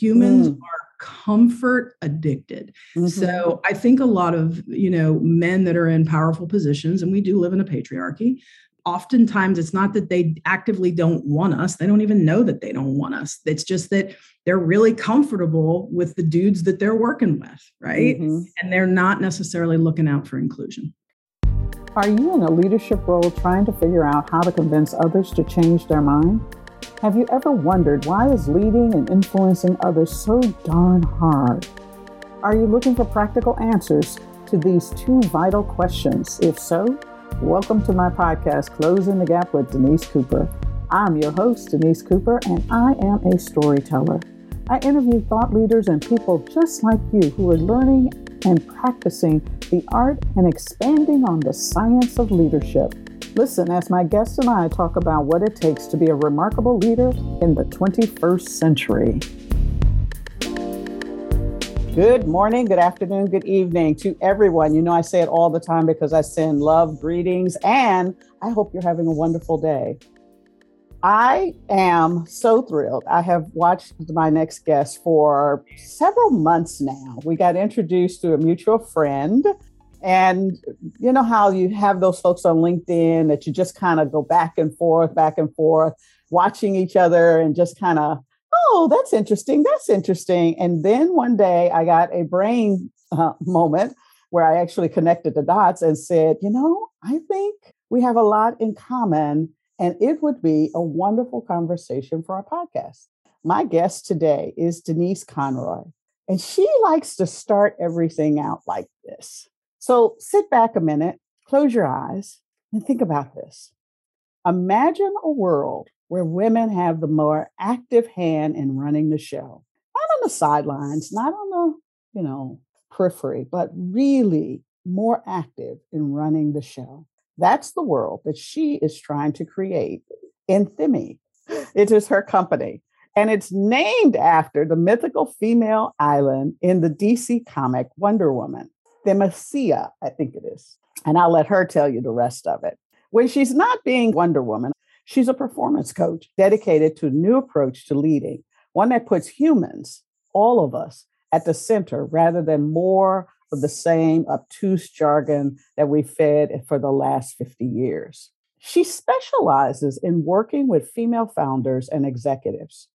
Humans mm. are comfort addicted. Mm-hmm. So I think a lot of, you know, men that are in powerful positions and we do live in a patriarchy, oftentimes it's not that they actively don't want us. They don't even know that they don't want us. It's just that they're really comfortable with the dudes that they're working with, right? Mm-hmm. And they're not necessarily looking out for inclusion. Are you in a leadership role trying to figure out how to convince others to change their mind? Have you ever wondered why is leading and influencing others so darn hard? Are you looking for practical answers to these two vital questions? If so, welcome to my podcast, Closing the Gap with Denise Cooper. I'm your host, Denise Cooper, and I am a storyteller. I interview thought leaders and people just like you who are learning and practicing the art and expanding on the science of leadership. Listen as my guests and I talk about what it takes to be a remarkable leader in the 21st century. Good morning, good afternoon, good evening to everyone. You know, I say it all the time because I send love, greetings, and I hope you're having a wonderful day. I am so thrilled. I have watched my next guest for several months now. We got introduced to a mutual friend and you know how you have those folks on LinkedIn that you just kind of go back and forth, back and forth, watching each other and just kind of, oh, that's interesting. That's interesting. And then one day I got a brain uh, moment where I actually connected the dots and said, you know, I think we have a lot in common and it would be a wonderful conversation for our podcast. My guest today is Denise Conroy, and she likes to start everything out like this. So sit back a minute, close your eyes, and think about this. Imagine a world where women have the more active hand in running the show, not on the sidelines, not on the, you know, periphery, but really more active in running the show. That's the world that she is trying to create in Themmy. It is her company. And it's named after the mythical female island in the DC comic Wonder Woman. Themyscira, I think it is. And I'll let her tell you the rest of it. When she's not being Wonder Woman, she's a performance coach dedicated to a new approach to leading, one that puts humans, all of us, at the center rather than more of the same obtuse jargon that we fed for the last 50 years. She specializes in working with female founders and executives.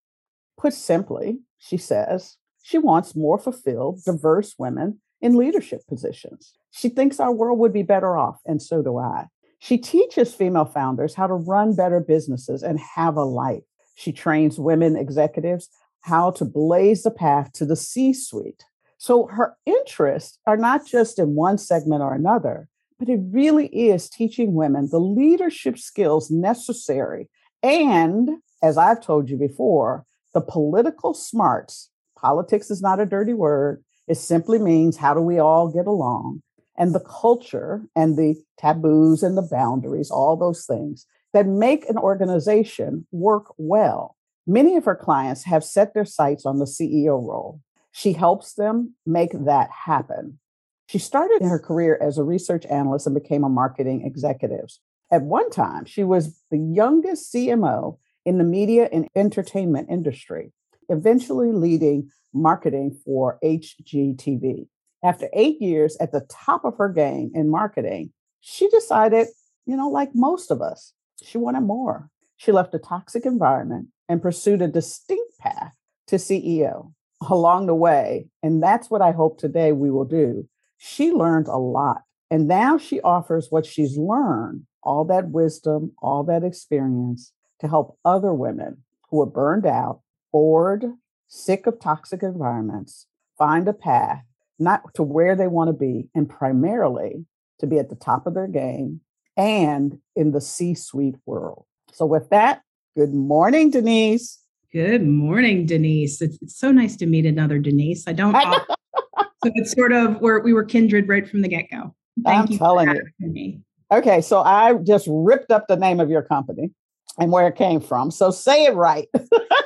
Put simply, she says, she wants more fulfilled, diverse women in leadership positions. She thinks our world would be better off, and so do I. She teaches female founders how to run better businesses and have a life. She trains women executives how to blaze the path to the C suite. So her interests are not just in one segment or another, but it really is teaching women the leadership skills necessary and, as I've told you before, the political smarts. Politics is not a dirty word. It simply means how do we all get along? And the culture and the taboos and the boundaries, all those things that make an organization work well. Many of her clients have set their sights on the CEO role. She helps them make that happen. She started her career as a research analyst and became a marketing executive. At one time, she was the youngest CMO in the media and entertainment industry, eventually leading marketing for HGTV. After eight years at the top of her game in marketing, she decided, you know, like most of us, she wanted more. She left a toxic environment and pursued a distinct path to CEO along the way. And that's what I hope today we will do. She learned a lot. And now she offers what she's learned, all that wisdom, all that experience to help other women who are burned out, bored, sick of toxic environments, find a path, not to where they want to be, and primarily to be at the top of their game and in the C suite world. So, with that, good morning, Denise. Good morning, Denise. It's, it's so nice to meet another Denise. I don't. so it's sort of where we were kindred right from the get go. Thank I'm you telling you. Me. Okay, so I just ripped up the name of your company and where it came from. So say it right.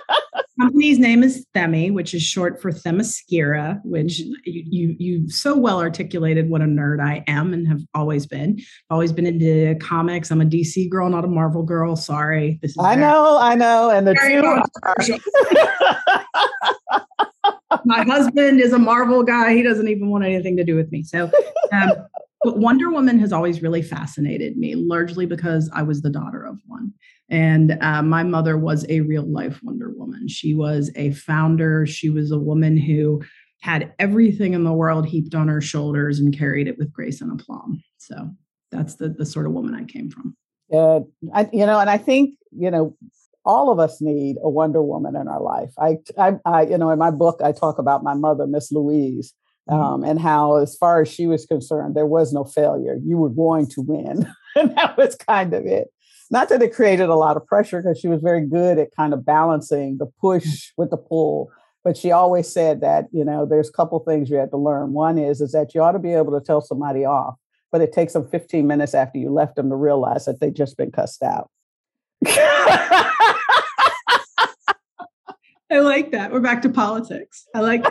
company's name is Themmy, which is short for Themyscira, which mm-hmm. you, you you so well articulated what a nerd I am and have always been. I've always been into comics. I'm a DC girl, not a Marvel girl. Sorry. This is I know, I know. And the two my husband is a Marvel guy. He doesn't even want anything to do with me. So, um, but Wonder Woman has always really fascinated me, largely because I was the daughter of one. And uh, my mother was a real life Wonder Woman. She was a founder. She was a woman who had everything in the world heaped on her shoulders and carried it with grace and aplomb. So that's the, the sort of woman I came from. Uh, I, you know, and I think, you know, all of us need a Wonder Woman in our life. I, I, I you know, in my book, I talk about my mother, Miss Louise, mm-hmm. um, and how, as far as she was concerned, there was no failure. You were going to win. and that was kind of it. Not that it created a lot of pressure because she was very good at kind of balancing the push mm. with the pull. But she always said that, you know, there's a couple things you had to learn. One is, is that you ought to be able to tell somebody off, but it takes them 15 minutes after you left them to realize that they've just been cussed out. I like that. We're back to politics. I like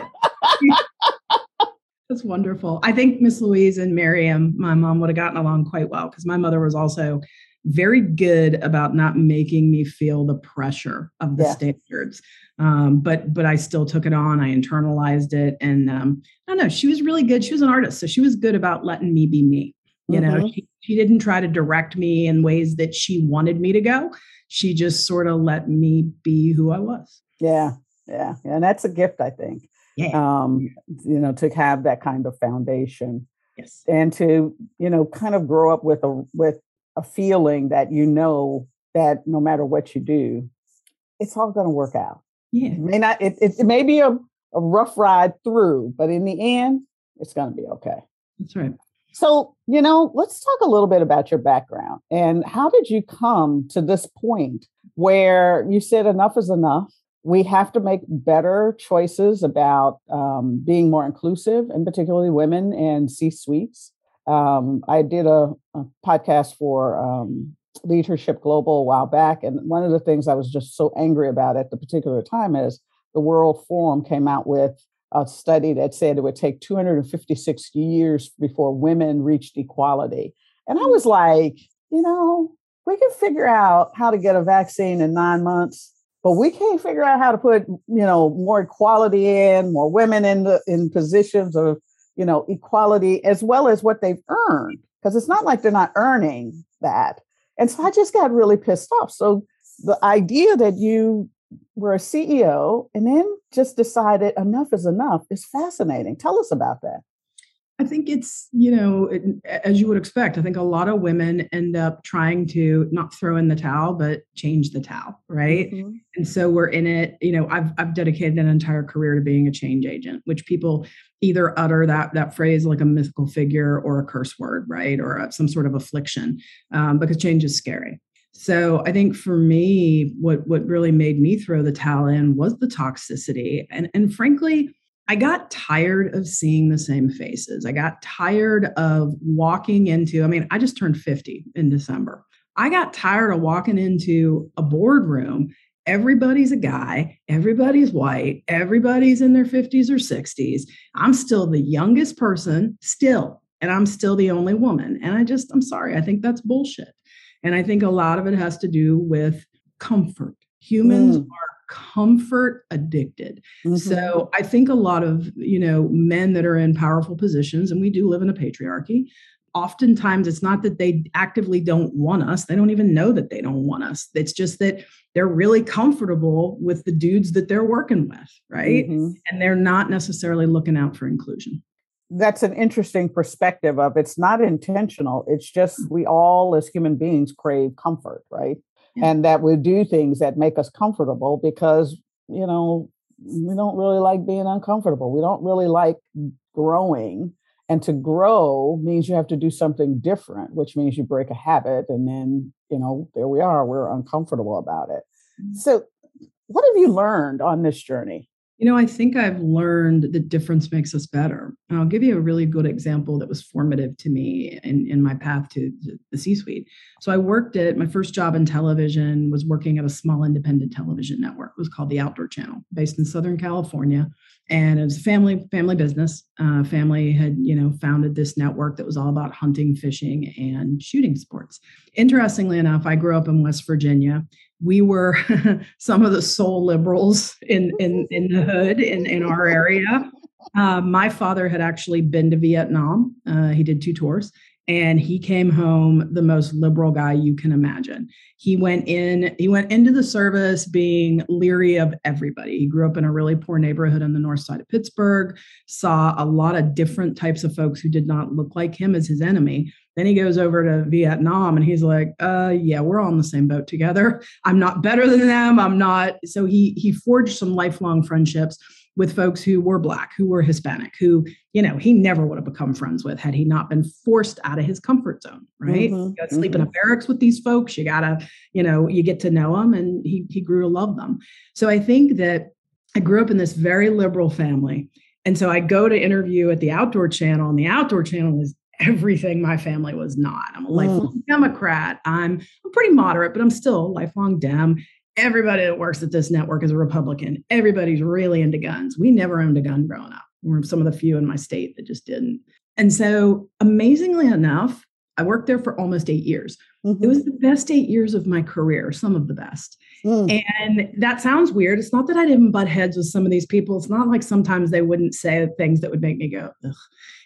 That's wonderful. I think Miss Louise and Miriam, my mom, would have gotten along quite well because my mother was also very good about not making me feel the pressure of the yeah. standards. Um, but but I still took it on. I internalized it, and um, I don't know. She was really good. She was an artist, so she was good about letting me be me. You mm-hmm. know, she, she didn't try to direct me in ways that she wanted me to go. She just sort of let me be who I was. Yeah, yeah, and that's a gift, I think. Yeah. Um, you know, to have that kind of foundation. Yes. And to, you know, kind of grow up with a with a feeling that you know that no matter what you do, it's all going to work out. Yeah. It may not, it, it, it may be a, a rough ride through, but in the end, it's going to be okay. That's right. So, you know, let's talk a little bit about your background and how did you come to this point where you said enough is enough? we have to make better choices about um, being more inclusive, and particularly women and C suites. Um, I did a, a podcast for um, Leadership Global a while back, and one of the things I was just so angry about at the particular time is the World Forum came out with a study that said it would take 256 years before women reached equality. And I was like, you know, we can figure out how to get a vaccine in nine months but we can't figure out how to put you know more equality in more women in the in positions of you know equality as well as what they've earned because it's not like they're not earning that. And so i just got really pissed off. So the idea that you were a ceo and then just decided enough is enough is fascinating. Tell us about that I think it's, you know, as you would expect, I think a lot of women end up trying to not throw in the towel, but change the towel, right? Mm-hmm. And so we're in it, you know, I've, I've dedicated an entire career to being a change agent, which people either utter that, that phrase like a mythical figure or a curse word, right? Or a, some sort of affliction, um, because change is scary. So I think for me, what, what really made me throw the towel in was the toxicity. And, and frankly, I got tired of seeing the same faces. I got tired of walking into, I mean, I just turned 50 in December. I got tired of walking into a boardroom. Everybody's a guy, everybody's white, everybody's in their 50s or 60s. I'm still the youngest person, still, and I'm still the only woman. And I just, I'm sorry, I think that's bullshit. And I think a lot of it has to do with comfort. Humans mm. are comfort addicted. Mm-hmm. So I think a lot of, you know, men that are in powerful positions and we do live in a patriarchy, oftentimes it's not that they actively don't want us, they don't even know that they don't want us. It's just that they're really comfortable with the dudes that they're working with, right? Mm-hmm. And they're not necessarily looking out for inclusion that's an interesting perspective of it's not intentional it's just we all as human beings crave comfort right and that we do things that make us comfortable because you know we don't really like being uncomfortable. We don't really like growing and to grow means you have to do something different which means you break a habit and then you know there we are we're uncomfortable about it. Mm-hmm. so what have you learned on this journey you know, I think I've learned that difference makes us better. And I'll give you a really good example that was formative to me in, in my path to the C suite. So I worked at my first job in television, was working at a small independent television network. It was called the Outdoor Channel, based in Southern California. And it was a family, family business. Uh, family had, you know, founded this network that was all about hunting, fishing, and shooting sports. Interestingly enough, I grew up in West Virginia we were some of the sole liberals in in in the hood in in our area. Uh, my father had actually been to Vietnam. Uh, he did two tours, and he came home the most liberal guy you can imagine he went in he went into the service being leery of everybody he grew up in a really poor neighborhood on the north side of pittsburgh saw a lot of different types of folks who did not look like him as his enemy then he goes over to vietnam and he's like uh yeah we're all in the same boat together i'm not better than them i'm not so he he forged some lifelong friendships with folks who were black, who were Hispanic, who, you know, he never would have become friends with had he not been forced out of his comfort zone, right? Mm-hmm, you got to sleep mm-hmm. in a barracks with these folks. You gotta, you know, you get to know them and he he grew to love them. So I think that I grew up in this very liberal family. And so I go to interview at the outdoor channel, and the outdoor channel is everything my family was not. I'm a lifelong mm. Democrat. I'm I'm pretty moderate, but I'm still a lifelong Dem everybody that works at this network is a Republican. Everybody's really into guns. We never owned a gun growing up. We're some of the few in my state that just didn't. And so, amazingly enough, I worked there for almost eight years. Mm-hmm. It was the best eight years of my career, some of the best. Mm. And that sounds weird. It's not that I didn't butt heads with some of these people. It's not like sometimes they wouldn't say things that would make me go, Ugh,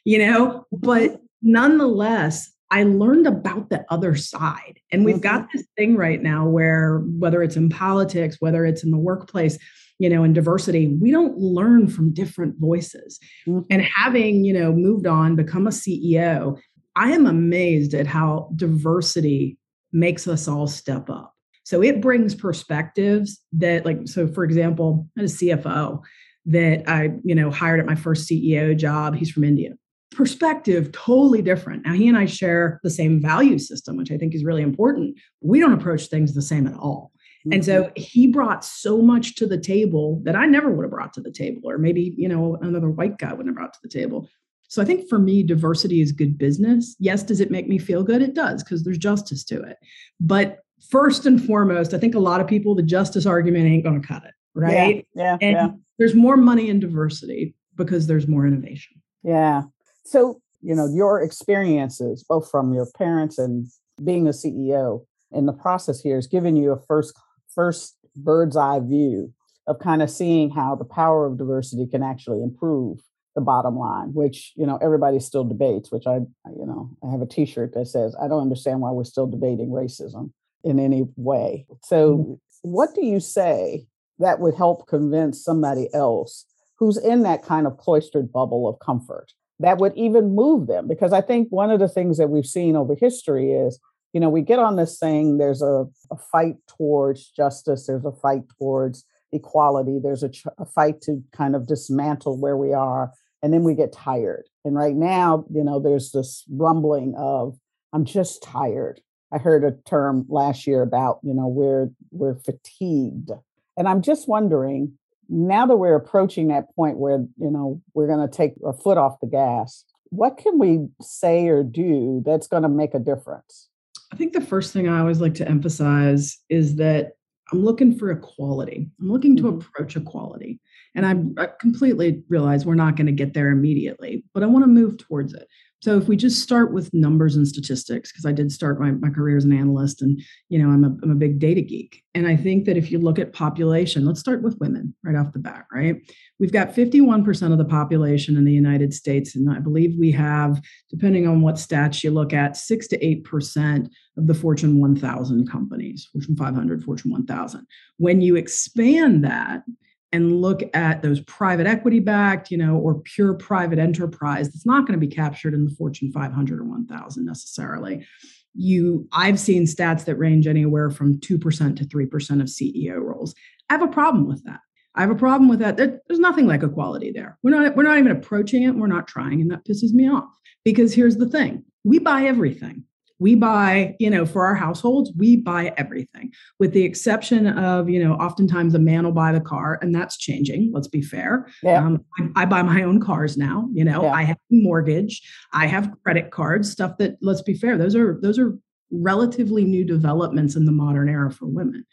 you know, but nonetheless, I learned about the other side. And we've got mm-hmm. this thing right now where, whether it's in politics, whether it's in the workplace, you know, in diversity, we don't learn from different voices. Mm-hmm. And having, you know, moved on, become a CEO, I am amazed at how diversity makes us all step up. So it brings perspectives that, like, so for example, I had a CFO that I, you know, hired at my first CEO job. He's from India perspective totally different. Now, he and I share the same value system, which I think is really important. We don't approach things the same at all. Mm-hmm. And so mm-hmm. he brought so much to the table that I never would have brought to the table, or maybe, you know, another white guy wouldn't have brought to the table. So I think for me, diversity is good business. Yes, does it make me feel good? It does, because there's justice to it. But first and foremost, I think a lot of people, the justice argument ain't going to cut it, right? Yeah. yeah and yeah. there's more money in diversity because there's more innovation. Yeah. So, you know, your experiences, both from your parents and being a CEO in the process here, has given you a first first bird's eye view of kind of seeing how the power of diversity can actually improve the bottom line, which you know everybody still debates. Which I, you know, I have a T-shirt that says, "I don't understand why we're still debating racism in any way." So, mm-hmm. what do you say that would help convince somebody else who's in that kind of cloistered bubble of comfort that would even move them. Because I think one of the things that we've seen over history is, you know, we get on this thing, there's a, a fight towards justice, there's a fight towards equality, there's a, a fight to kind of dismantle where we are, and then we get tired. And right now, you know, there's this rumbling of, I'm just tired. I heard a term last year about, you know, we're we're fatigued. And I'm just wondering, now that we're approaching that point where you know we're going to take our foot off the gas what can we say or do that's going to make a difference? I think the first thing i always like to emphasize is that i'm looking for equality. I'm looking to mm-hmm. approach equality. And I, I completely realize we're not going to get there immediately but i want to move towards it so if we just start with numbers and statistics, because I did start my, my career as an analyst and, you know, I'm a, I'm a big data geek. And I think that if you look at population, let's start with women right off the bat, right? We've got 51% of the population in the United States. And I believe we have, depending on what stats you look at, six to 8% of the Fortune 1000 companies, Fortune 500, Fortune 1000. When you expand that, and look at those private equity backed, you know, or pure private enterprise that's not going to be captured in the Fortune 500 or 1000 necessarily. You, I've seen stats that range anywhere from 2% to 3% of CEO roles. I have a problem with that. I have a problem with that. there's nothing like equality there. We're not, we're not even approaching it. We're not trying. And that pisses me off because here's the thing we buy everything we buy you know for our households we buy everything. With the exception of you know oftentimes a man will buy the car and that's changing let's be fair. Yeah. um, I, I, buy my own cars now you know. Yeah. i have a mortgage. I have credit cards stuff that let's be fair those are those are relatively new developments in the modern era for women.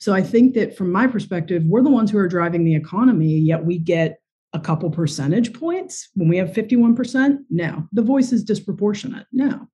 So i think that from my perspective we're the ones who are driving the economy yet we get a couple percentage points. When we have 51% no. The voice is disproportionate no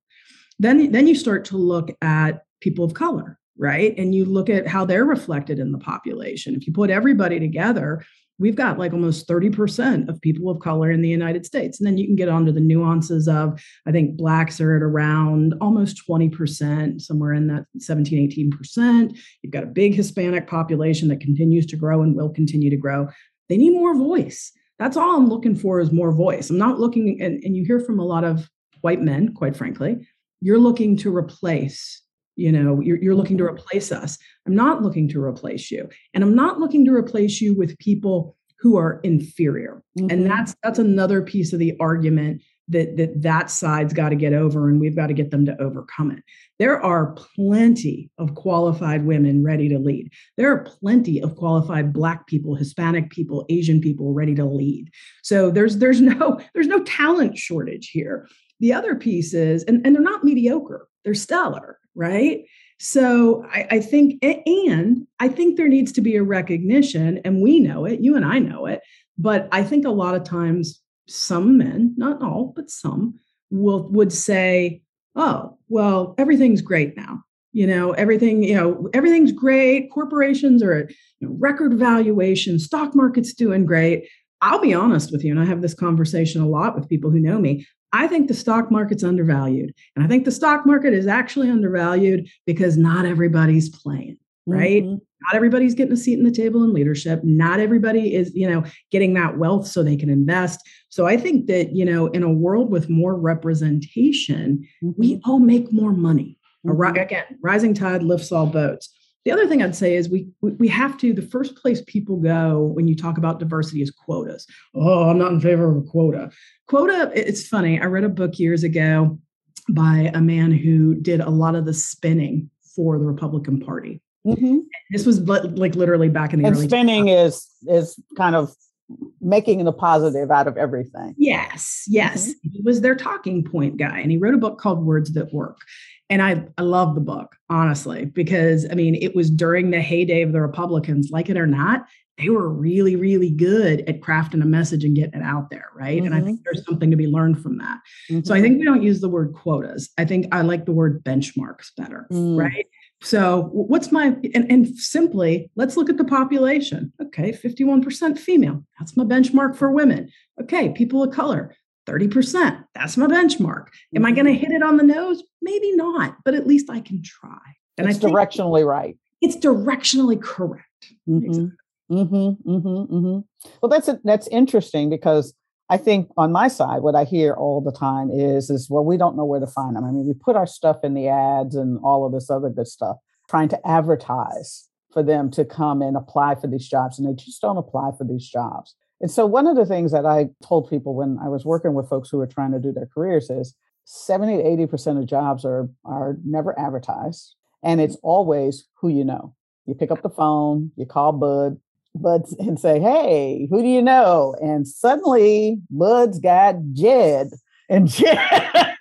then then you start to look at people of color right? And you look at how they're reflected in the population. If you put everybody together, we've got like almost 30% of people of color in the United States. And then you can get onto the nuances of, I think blacks are at around almost 20%, somewhere in that 17, 18%. You've got a big Hispanic population that continues to grow and will continue to grow. They need more voice. That's all I'm looking for is more voice. I'm not looking, and, and you hear from a lot of white men, quite frankly, you're looking to replace you know you're, you're looking to mm-hmm. replace us. I'm not looking to replace you and i'm not looking to replace you with people who are inferior mm-hmm. and that's that's another piece of the argument that that that side's got to get over and we've got to get them to overcome it. There are plenty of qualified women ready to lead. There are plenty of qualified black people hispanic people asian people ready to lead. So there's there's no there's no talent shortage here the other piece is and, and they're not mediocre they're stellar right? So I, I, think, and I think there needs to be a recognition, and we know it, you and I know it, but I think a lot of times some men, not all, but some, will would say, oh, well, everything's great now. You know, everything, you know, everything's great. Corporations are at you know, record valuation, stock market's doing great. I'll be honest with you, and I have this conversation a lot with people who know me. I think the stock market's undervalued. And I think the stock market is actually undervalued because not everybody's playing, right? Mm-hmm. Not everybody's getting a seat in the table in leadership. Not everybody is, you know, getting that wealth so they can invest. So I think that, you know, in a world with more representation, mm-hmm. we all make more money. Mm-hmm. Again, rising tide lifts all boats. The other thing I'd say is we we have to the first place people go when you talk about diversity is quotas. Oh, I'm not in favor of a quota. Quota. It's funny. I read a book years ago by a man who did a lot of the spinning for the Republican Party. Mm-hmm. This was like literally back in the and early. Spinning is is kind of making the positive out of everything. Yes, yes. Mm-hmm. He was their talking point guy, and he wrote a book called Words That Work. And I, I love the book, honestly, because I mean, it was during the heyday of the Republicans, like it or not, they were really, really good at crafting a message and getting it out there, right? Mm-hmm. And I think mm-hmm. there's something to be learned from that. Mm-hmm. So I think we don't use the word quotas. I think I like the word benchmarks better, mm. right? So what's my and, and simply let's look at the population. Okay, 51% female. That's my benchmark for women. Okay, people of color. 30%. That's my benchmark. Am I going to mm-hmm. hit it on the nose? Maybe not, but at least I can try. And it's directionally right. It's directionally correct. Mm-hmm. Exactly. Mm-hmm, mm-hmm, mm-hmm. Well, that's a, that's interesting because I think on my side, what I hear all the time is is well, we don't know where to find them. I mean, we put our stuff in the ads and all of this other good stuff, trying to advertise for them to come and apply for these jobs, and they just don't apply for these jobs. And so, one of the things that I told people when I was working with folks who were trying to do their careers is 70 to 80% of jobs are, are never advertised. And it's always who you know. You pick up the phone, you call Bud, Bud and say, Hey, who do you know? And suddenly Bud's got Jed. And Jed.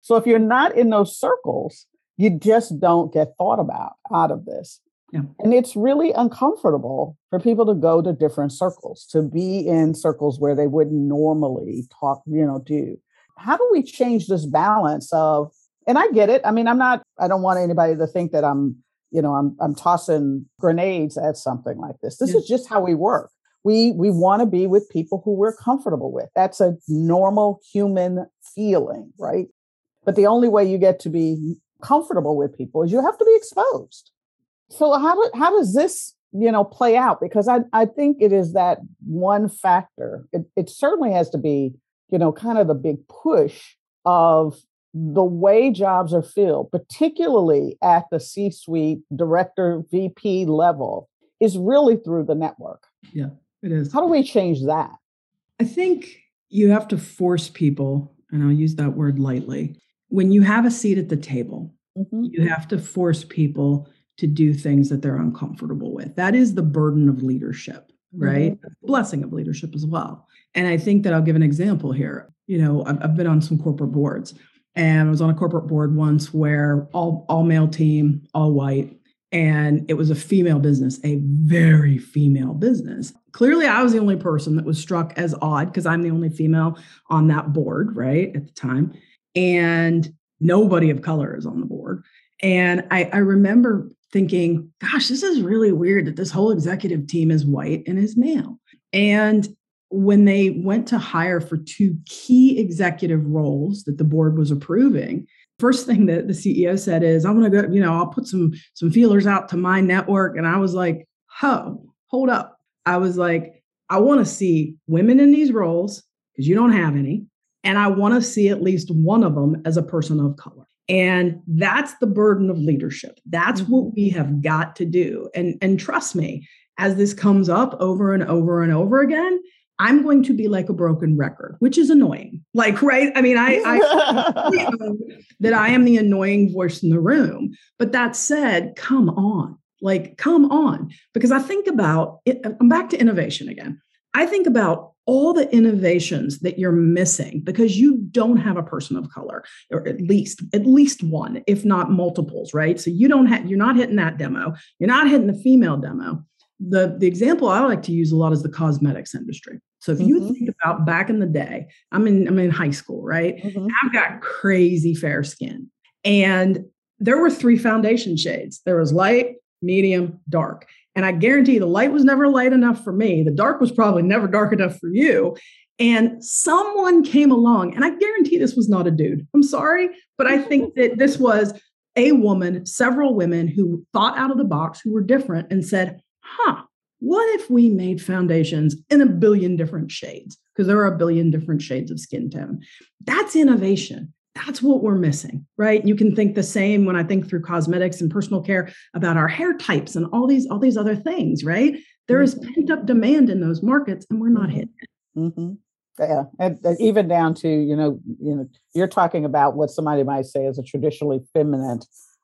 so if you're not in those circles, you just don't get thought about out of this. Yeah. And it's really uncomfortable for people to go to different circles, to be in circles where they wouldn't normally talk, you know, do. How do we change this balance of, and I get it. I mean, I'm not, I don't want anybody to think that I'm, you know, I'm I'm tossing grenades at something like this. This yeah. is just how we work. We we want to be with people who we're comfortable with. That's a normal human feeling, right? But the only way you get to be comfortable with people is you have to be exposed so how do, how does this you know play out? Because i i think it is that one factor. It, it certainly has to be you know kind of the big push of the way jobs are filled particularly at the c suite director vp level is really through the network. Yeah it is. How do we change that? I think you have to force people and i'll use that word lightly. When you have a seat at the table mm-hmm. you have to force people to do things that they're uncomfortable with. That is the burden of leadership, right? Mm-hmm. Blessing of leadership as well. And I think that I'll give an example here. You know, I've, I've been on some corporate boards, and I was on a corporate board once where all all male team, all white, and it was a female business, a very female business. Clearly, I was the only person that was struck as odd because I'm the only female on that board, right, at the time. And nobody of color is on the board. And I, I remember thinking, gosh, this is really weird that this whole executive team is white and is male. And when they went to hire for two key executive roles that the board was approving, first thing that the CEO said is, I'm gonna go, you know, I'll put some some feelers out to my network. And I was like, ho, hold up. I was like, I want to see women in these roles because you don't have any. And I want to see at least one of them as a person of color. And that's the burden of leadership. That's what mm-hmm. we have got to do. And, and trust me, as this comes up over and over and over again, I'm going to be like a broken record, which is annoying. Like, right? I mean, I, I that I am the annoying voice in the room. But that said, come on, like, come on. Because I think about it, I'm back to innovation again. I think about all the innovations that you're missing because you don't have a person of color or at least at least one if not multiples right so you don't have you're not hitting that demo you're not hitting the female demo the the example I like to use a lot is the cosmetics industry. So if you mm-hmm. think about back in the day, I'm in I'm in high school, right? Mm-hmm. I've got crazy fair skin, and there were three foundation shades. There was light, medium, dark, and I guarantee the light was never light enough for me. The dark was probably never dark enough for you. And someone came along, and I guarantee this was not a dude. I'm sorry, but I think that this was a woman, several women who thought out of the box, who were different, and said, huh, what if we made foundations in a billion different shades? Because there are a billion different shades of skin tone. That's innovation. That's what we're missing, right? You can think the same when I think through cosmetics and personal care about our hair types and all these all these other things, right? There is mm-hmm. pent up demand in those markets, and we're not mm-hmm. hitting it. Mm-hmm. Yeah, and, and, even down to you know, you know, you're talking about what somebody might say is a traditionally feminine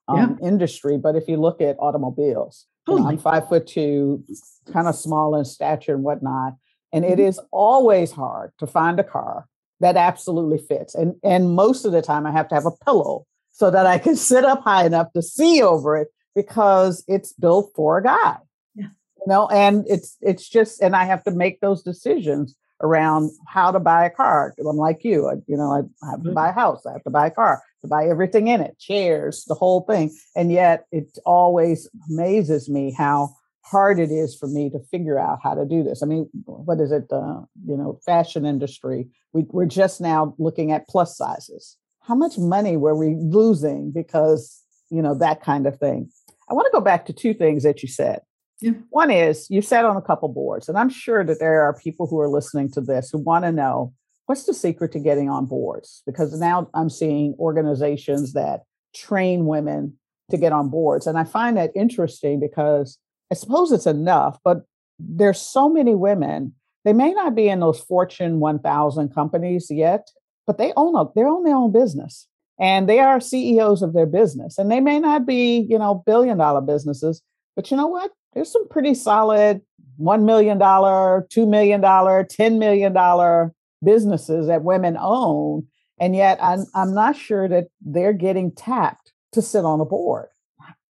um, yeah. industry, but if you look at automobiles, you know, I'm five foot two, kind of small in stature and whatnot. And it mm-hmm. is always hard to find a car that absolutely fits. And and most of the time I have to have a pillow so that I can sit up high enough to see over it because it's built for a guy. Yeah. You know, and it's it's just and I have to make those decisions around how to buy a car. I'm like you, I, you know, I have to mm-hmm. buy a house, I have to buy a car, to buy everything in it, chairs, the whole thing. And yet it always amazes me how hard it is for me to figure out how to do this. I mean, what is it? Uh, you know, fashion industry. We, we're just now looking at plus sizes. How much money were we losing because you know that kind of thing? I want to go back to two things that you said. Yeah. One is you sat on a couple boards, and I'm sure that there are people who are listening to this who want to know what's the secret to getting on boards? Because now I'm seeing organizations that train women to get on boards. And I find that interesting because I suppose it's enough, but there's so many women. They may not be in those Fortune 1000 companies yet, but they own a, they own their own business and they are CEOs of their business. And they may not be, you know, billion dollar businesses, but you know what? There's some pretty solid $1 million, $2 million, $10 million businesses that women own. And yet I'm, I'm not sure that they're getting tapped to sit on a board.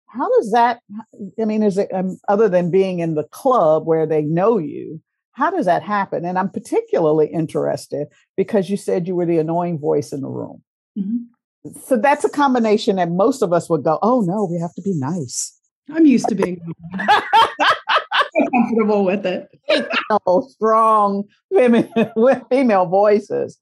How does that, I mean, is it um, other than being in the club where they know you? How does that happen? And I'm particularly interested because you said you were the annoying voice in the room. Mm-hmm. So that's a combination that most of us would go, oh no, we have to be nice. I'm used to being comfortable with it. oh, strong women with female voices.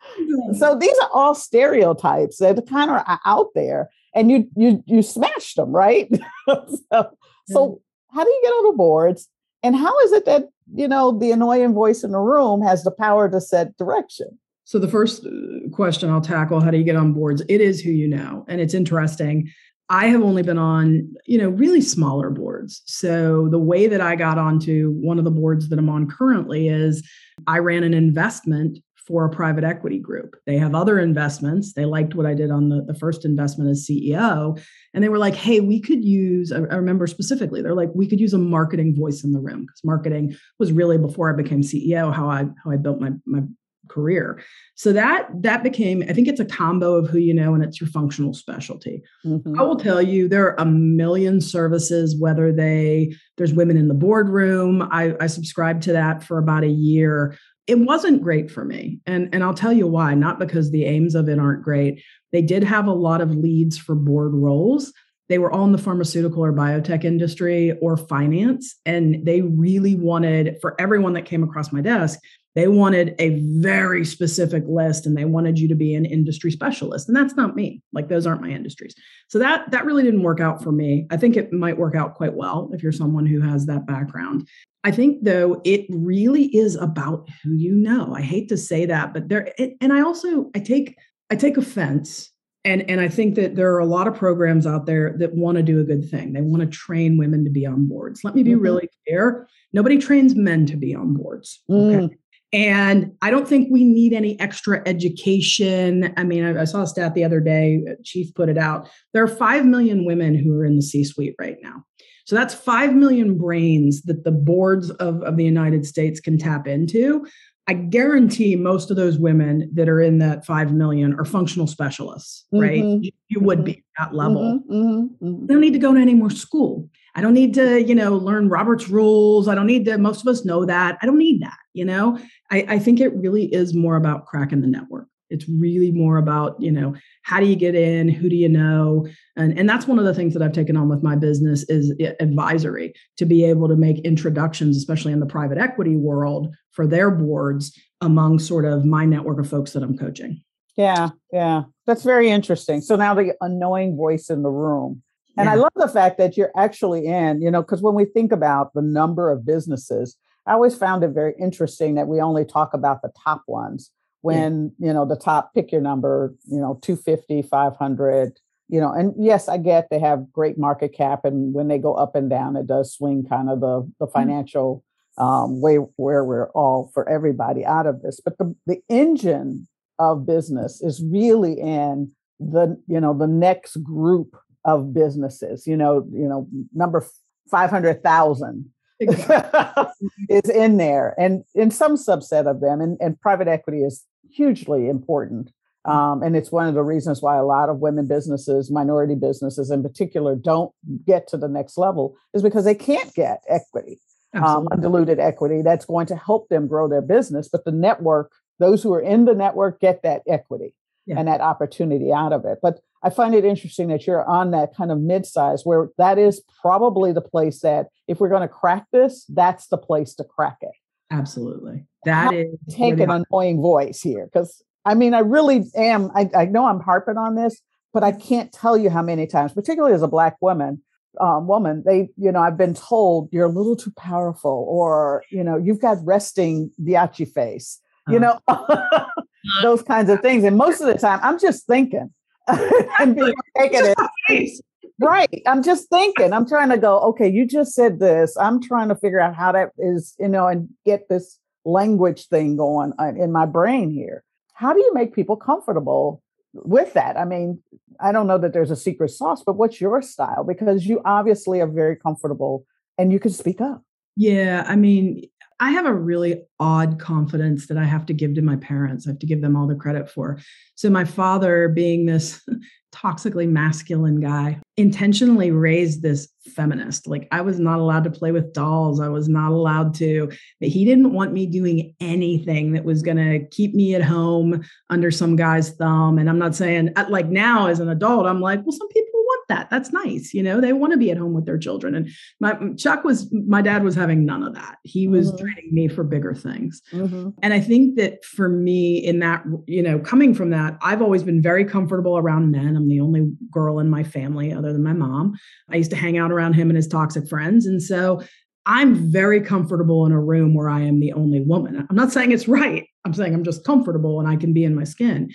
So these are all stereotypes that kind of are out there, and you you you smashed them, right? so, so how do you get on the boards? And how is it that you know the annoying voice in the room has the power to set direction? So the first uh, question I'll tackle: How do you get on boards? It is who you know, and it's interesting I have only been on, you know, really smaller boards. So the way that I got onto one of the boards that I'm on currently is I ran an investment for a private equity group. They have other investments. They liked what I did on the, the first investment as CEO. And they were like, hey, we could use, I, remember specifically, they're like, we could use a marketing voice in the room because marketing was really before I became CEO, how I how I built my my career. So that that became, I think it's a combo of who you know and it's your functional specialty. Mm-hmm. I will tell you there are a million services, whether they there's women in the boardroom. I, I subscribed to that for about a year. It wasn't great for me. And, and I'll tell you why, not because the aims of it aren't great. They did have a lot of leads for board roles they were all in the pharmaceutical or biotech industry or finance. And they really wanted, for everyone that came across my desk, they wanted a very specific list and they wanted you to be an industry specialist. And that's not me. Like those aren't my industries. So that that really didn't work out for me. I think it might work out quite well if you're someone who has that background. I think though it really is about who you know. I hate to say that, but there and I also I take I take offense and and I think that there are a lot of programs out there that want to do a good thing. They want to train women to be on boards. Let me be mm-hmm. really clear. Nobody trains men to be on boards. Okay. Mm. And I don't think we need any extra education. I mean, I, I, saw a stat the other day, uh, Chief put it out. There are 5 million women who are in the C suite right now. So that's 5 million brains that the boards of, of the United States can tap into. I guarantee most of those women that are in that 5 million are functional specialists, right? Mm-hmm. You, would be at that level. Mm-hmm. mm-hmm. Mm-hmm. They don't need to go to any more school. I don't need to, you know, learn Robert's rules. I don't need to, most of us know that. I don't need that, you know? I, I think it really is more about cracking the network. It's really more about, you know, how do you get in? Who do you know? And, and that's one of the things that I've taken on with my business is advisory to be able to make introductions, especially in the private equity world for their boards among sort of my network of folks that I'm coaching. Yeah, yeah. That's very interesting. So now the annoying voice in the room. And yeah. I love the fact that you're actually in, you know, because when we think about the number of businesses, I always found it very interesting that we only talk about the top ones when yeah. you know the top pick your number you know 250 500 you know and yes i get they have great market cap and when they go up and down it does swing kind of the the mm-hmm. financial um, way where we're all for everybody out of this but the the engine of business is really in the you know the next group of businesses you know you know number 500000 is in there and in some subset of them and, and private equity is hugely important. Um, and it's one of the reasons why a lot of women businesses, minority businesses in particular, don't get to the next level is because they can't get equity, um, undiluted equity that's going to help them grow their business. But the network, those who are in the network get that equity yeah. and that opportunity out of it. But I find it interesting that you're on that kind of mid-size where that is probably the place that if we're going to crack this, that's the place to crack it. Absolutely. That is take an annoying voice here because I mean, I really am. I, I know I'm harping on this, but I can't tell you how many times, particularly as a black woman, um, woman, they, you know, I've been told you're a little too powerful, or you know, you've got resting biatchy face, you uh-huh. know, those kinds of things. And most of the time, I'm just thinking and being taking it. Right. I'm just thinking, I'm trying to go, okay, you just said this. I'm trying to figure out how that is, you know, and get this language thing going uh, in my brain here. How do you make people comfortable with that? I mean, I don't know that there's a secret sauce, but what's your style? Because you obviously are very comfortable and you can speak up. Yeah. I mean, I have a really odd confidence that I have to give to my parents. I have to give them all the credit for. So, my father, being this toxically masculine guy, intentionally raised this feminist. Like, I was not allowed to play with dolls. I was not allowed to, but he didn't want me doing anything that was going to keep me at home under some guy's thumb. And I'm not saying, like, now as an adult, I'm like, well, some people that. That's nice. You know, they want to be at home with their children. And my Chuck was, my dad was having none of that. He was mm-hmm. training me for bigger things. Mm-hmm. And I think that for me, in that, you know, coming from that, I've always been very comfortable around men. I'm the only girl in my family other than my mom. I used to hang out around him and his toxic friends. And so I'm very comfortable in a room where I am the only woman. I'm not saying it's right. I'm saying I'm just comfortable and I can be in my skin.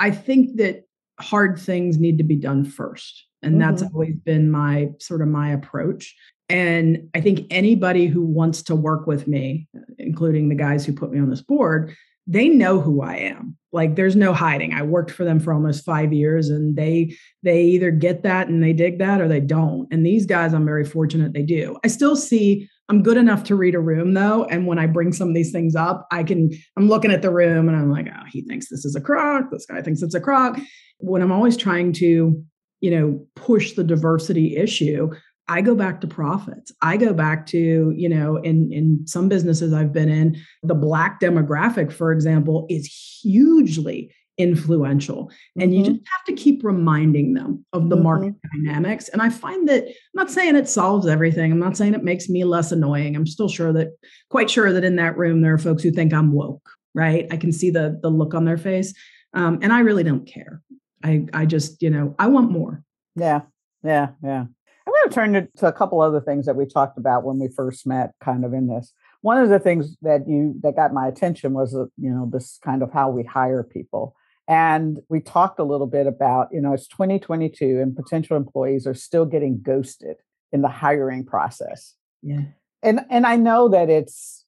I think that hard things need to be done first. And mm-hmm. that's always been my sort of my approach. And I think anybody who wants to work with me, including the guys who put me on this board, they know who I am. Like there's no hiding. I worked for them for almost 5 years and they they either get that and they dig that or they don't. And these guys I'm very fortunate they do. I still see I'm good enough to read a room though. And when I bring some of these things up, I can, I'm looking at the room and I'm like, oh, he thinks this is a crock. This guy thinks it's a crock. When I'm always trying to, you know, push the diversity issue, I go back to profits. I go back to, you know, in in some businesses I've been in, the black demographic, for example, is hugely influential. And mm-hmm. you just have to keep reminding them of the mm-hmm. market dynamics. And I find that I'm not saying it solves everything. I'm not saying it makes me less annoying. I'm still sure that quite sure that in that room there are folks who think I'm woke, right? I can see the the look on their face. Um, and I really don't care. I I just, you know, I want more. Yeah. Yeah. Yeah. I'm going to turn to a couple other things that we talked about when we first met, kind of in this. One of the things that you that got my attention was, uh, you know, this kind of how we hire people. And we talked a little bit about, you know, it's 2022 and potential employees are still getting ghosted in the hiring process. Yeah. And and I know that it's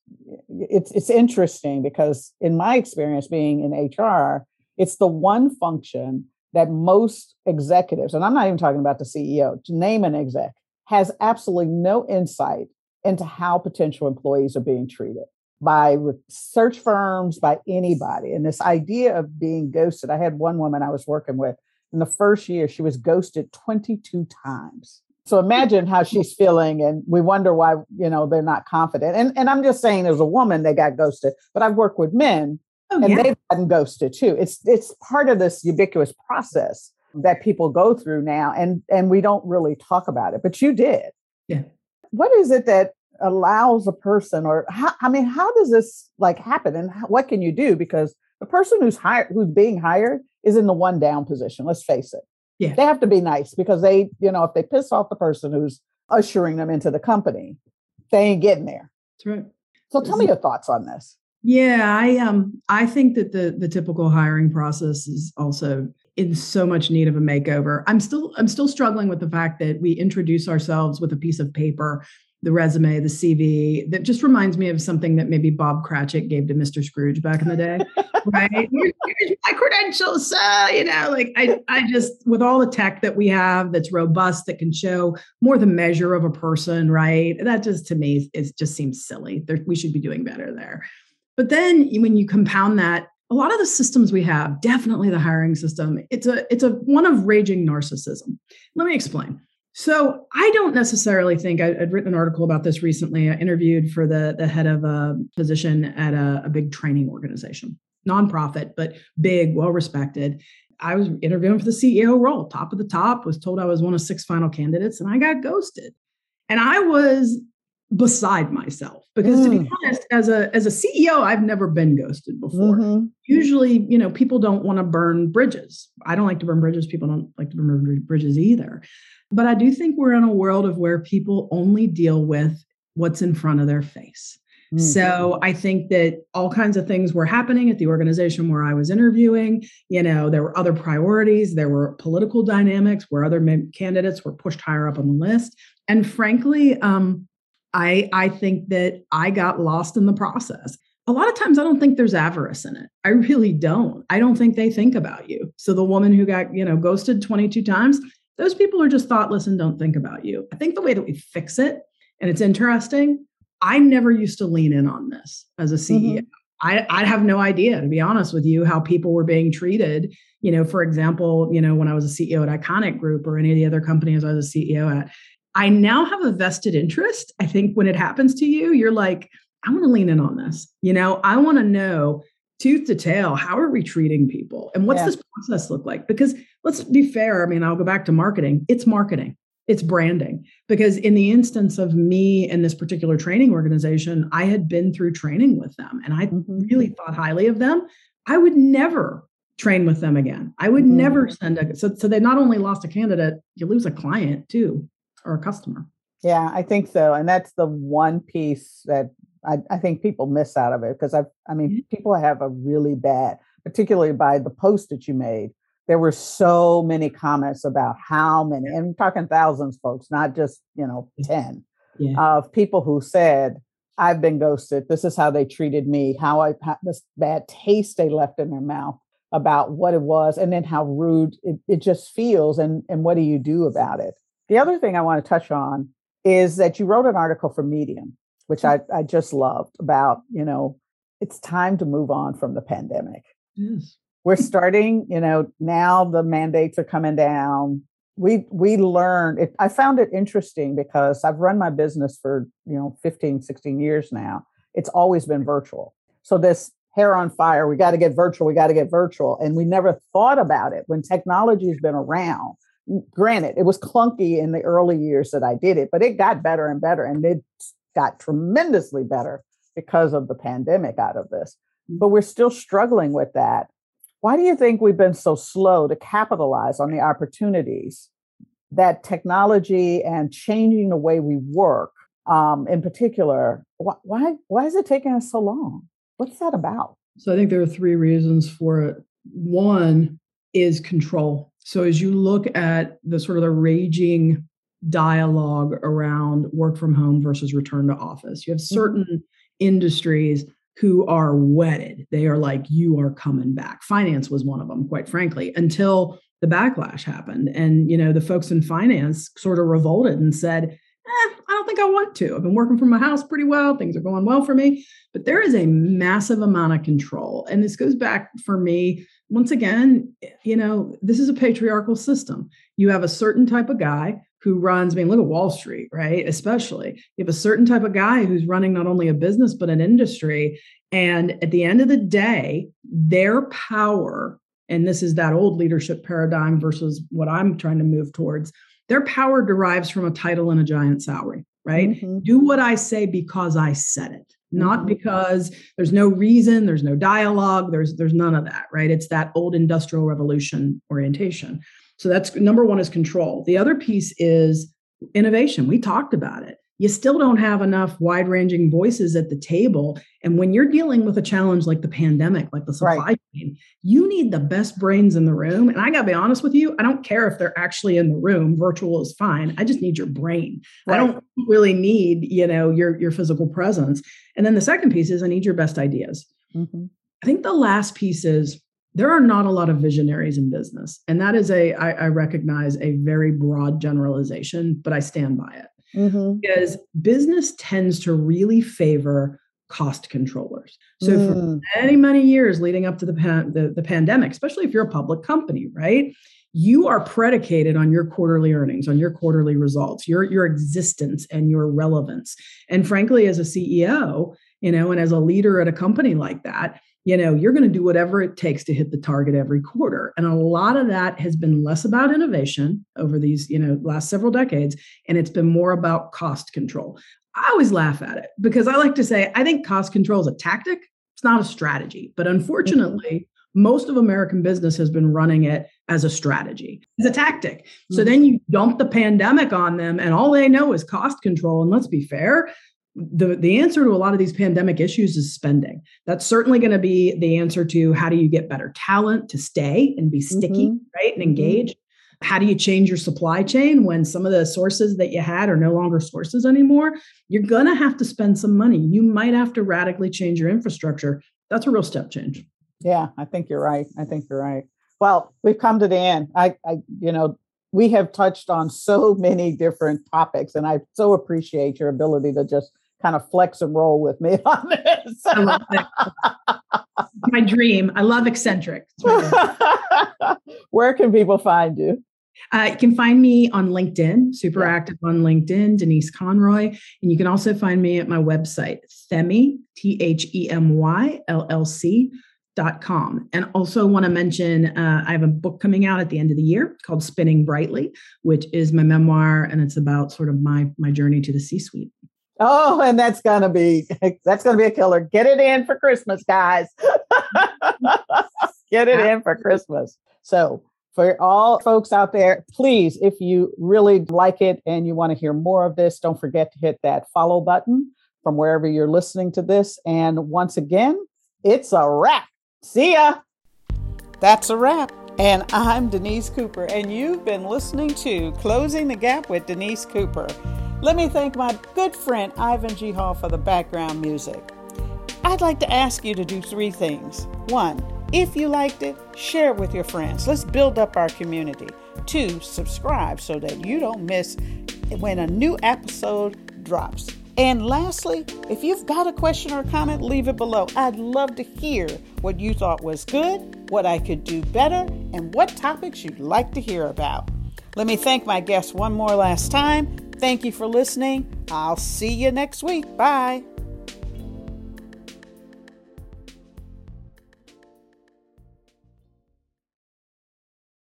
it's it's interesting because in my experience being in HR, it's the one function that most executives, and I'm not even talking about the CEO, to name an exec, has absolutely no insight into how potential employees are being treated by search firms, by anybody. And this idea of being ghosted, I had one woman I was working with in the first year, she was ghosted 22 times. So imagine how she's feeling, and we wonder why you know they're not confident. And and I'm just saying, as a woman, they got ghosted, but I've worked with men Oh, and yeah. they've gotten ghosted too. It's it's part of this ubiquitous process that people go through now, and and we don't really talk about it. But you did. Yeah. What is it that allows a person, or how, I mean, how does this like happen, and what can you do? Because the person who's hired, who's being hired, is in the one down position. Let's face it. Yeah. They have to be nice because they, you know, if they piss off the person who's ushering them into the company, they ain't getting there. That's right. So tell me your thoughts on this. Yeah, I um I think that the the typical hiring process is also in so much need of a makeover. I'm still I'm still struggling with the fact that we introduce ourselves with a piece of paper, the resume, the CV. That just reminds me of something that maybe Bob Cratchit gave to Mr. Scrooge back in the day. right? Here's, here's my credentials. Uh, you know, like I I just with all the tech that we have that's robust that can show more the measure of a person, right? That just to me is just seems silly. There, we should be doing better there. But then when you compound that, a lot of the systems we have, definitely the hiring system, it's a it's a one of raging narcissism. Let me explain. So I don't necessarily think I, would written an article about this recently. I interviewed for the the head of a position at a, a big training organization, nonprofit, but big, well respected. I was interviewing for the CEO role, top of the top. Was told I was one of six final candidates, and I got ghosted. And I was beside myself because mm. to be mm. honest as a as a ceo i've never been ghosted before mm-hmm. usually you know people don't want to burn bridges i don't like to burn bridges people don't like to burn bridges either but i do think we're in a world of where people only deal with what's in front of their face mm-hmm. so i think that all kinds of things were happening at the organization where i was interviewing you know there were other priorities there were political dynamics where other candidates were pushed higher up on the list and frankly um, I I think that I got lost in the process. A lot of times I don't think there's avarice in it. I really don't. I don't think they think about you. So the woman who got, you know, ghosted 22 times, those people are just thoughtless and don't think about you. I think the way that we fix it, and it's interesting, I never used to lean in on this as a CEO. Mm-hmm. I, I have no idea, to be honest with you, how people were being treated. You know, for example, you know, when I was a CEO at Iconic Group or any of the other companies I was a CEO at, I now have a vested interest. I think when it happens to you, you're like, I want to lean in on this. You know, I want to know tooth to tail, how are we treating people? And what's yeah. this process look like? Because let's be fair. I mean, I'll go back to marketing. It's marketing, it's branding. Because in the instance of me and this particular training organization, I had been through training with them and I mm-hmm. really thought highly of them. I would never train with them again. I would mm-hmm. never send a so so they not only lost a candidate, you lose a client too or a customer. Yeah, I think so. And that's the one piece that I, I think people miss out of it because I I mean mm-hmm. people have a really bad, particularly by the post that you made. There were so many comments about how many, and I'm talking thousands, folks, not just you know ten, yeah. of people who said, "I've been ghosted. This is how they treated me. How I how, this bad taste they left in their mouth about what it was, and then how rude it, it just feels, and and what do you do about it?" The other thing I want to touch on is that you wrote an article for Medium, which hmm. I, I just loved about, you know, it's time to move on from the pandemic. Yes. We're starting, you know, now the mandates are coming down. We we learned it. I found it interesting because I've run my business for, you know, 15, 16 years now. It's always been virtual. So this hair on fire. We got to get virtual. We got to get virtual. And we never thought about it when technology has been around. Granted, it was clunky in the early years that I did it, but it got better and better. And it got tremendously better because of the pandemic out of this. But we're still struggling with that. Why do you think we've been so slow to capitalize on the opportunities that technology and changing the way we work, um, in particular, wh- why why is it taking us so long? What's that about? So I think there are three reasons for it. One is control. So as you look at the sort of the raging dialogue around work from home versus return to office, you have mm-hmm. certain industries who are wedded. They are like, you are coming back. Finance was one of them, quite frankly, until the backlash happened. And, you know, the folks in finance sort of revolted and said, eh, I don't think I want to. I've been working from my house pretty well. Things are going well for me. But there is a massive amount of control. And this goes back for me, once again, you know, this is a patriarchal system. You have a certain type of guy who runs, I mean, look at Wall Street, right? Especially, you have a certain type of guy who's running not only a business, but an industry. And at the end of the day, their power and this is that old leadership paradigm versus what I'm trying to move towards. Their power derives from a title and a giant salary, right? Mm-hmm. Do what I say because I said it, not mm-hmm. because there's no reason, there's no dialogue, there's there's none of that, right? It's that old industrial revolution orientation. So that's number 1 is control. The other piece is innovation. We talked about it you still don't have enough wide ranging voices at the table. And when you're dealing with a challenge like the pandemic, like the supply right. chain, you need the best brains in the room. And I got to be honest with you, I don't care if they're actually in the room. Virtual is fine. I just need your brain. Right. I don't really need, you know, your, your physical presence. And then the second piece is I need your best ideas. Mm-hmm. I think the last piece is there are not a lot of visionaries in business. And that is a I, I recognize a very broad generalization, but I stand by it mm-hmm. because business tends to really favor cost controllers. So mm. for many, many years leading up to the, pan- the, the pandemic, especially if you're a public company, right? You are predicated on your quarterly earnings, on your quarterly results, your, your existence and your relevance. And frankly, as a CEO, you know, and as a leader at a company like that, you know you're going to do whatever it takes to hit the target every quarter. And a lot of that has been less about innovation over these you know last several decades and it's been more about cost control. I always laugh at it because i like to say i think cost control is a tactic. It's not a strategy. But unfortunately most of american business has been running it as a strategy as a tactic. Mm-hmm. so then you dump the pandemic on them and all they know is cost control. And let's be fair the, the answer to a lot of these pandemic issues is spending. That's certainly going to be the answer to how do you get better talent to stay and be sticky, mm-hmm. right? And mm-hmm. engage. How do you change your supply chain when some of the sources that you had are no longer sources anymore? You're going to have to spend some money. You might have to radically change your infrastructure. That's a real step change. Yeah, I think you're right. I think you're right. Well, we've come to the end. I, I you know, we have touched on so many different topics, and I so appreciate your ability to just kind of flex and roll with me on this. my dream. I love eccentric. Where can people find you? Uh, you can find me on LinkedIn, super yeah. active on LinkedIn, Denise Conroy. And you can also find me at my website, Themy, T H E M Y L L C. Dot com. And also want to mention uh, I have a book coming out at the end of the year called Spinning Brightly, which is my memoir, and it's about sort of my my journey to the C-suite. Oh, and that's gonna be that's gonna be a killer. Get it in for Christmas, guys. Get it in for Christmas. So for all folks out there, please, if you really like it and you want to hear more of this, don't forget to hit that follow button from wherever you're listening to this. And once again, it's a wrap. See ya. That's a wrap. And I'm Denise Cooper, and you've been listening to Closing the Gap with Denise Cooper. Let me thank my good friend Ivan G. Hall for the background music. I'd like to ask you to do three things. One, if you liked it, share it with your friends. Let's build up our community. Two, subscribe so that you don't miss when a new episode drops. And lastly, if you've got a question or comment, leave it below. I'd love to hear what you thought was good, what I could do better, and what topics you'd like to hear about. Let me thank my guests one more last time. Thank you for listening. I'll see you next week. Bye.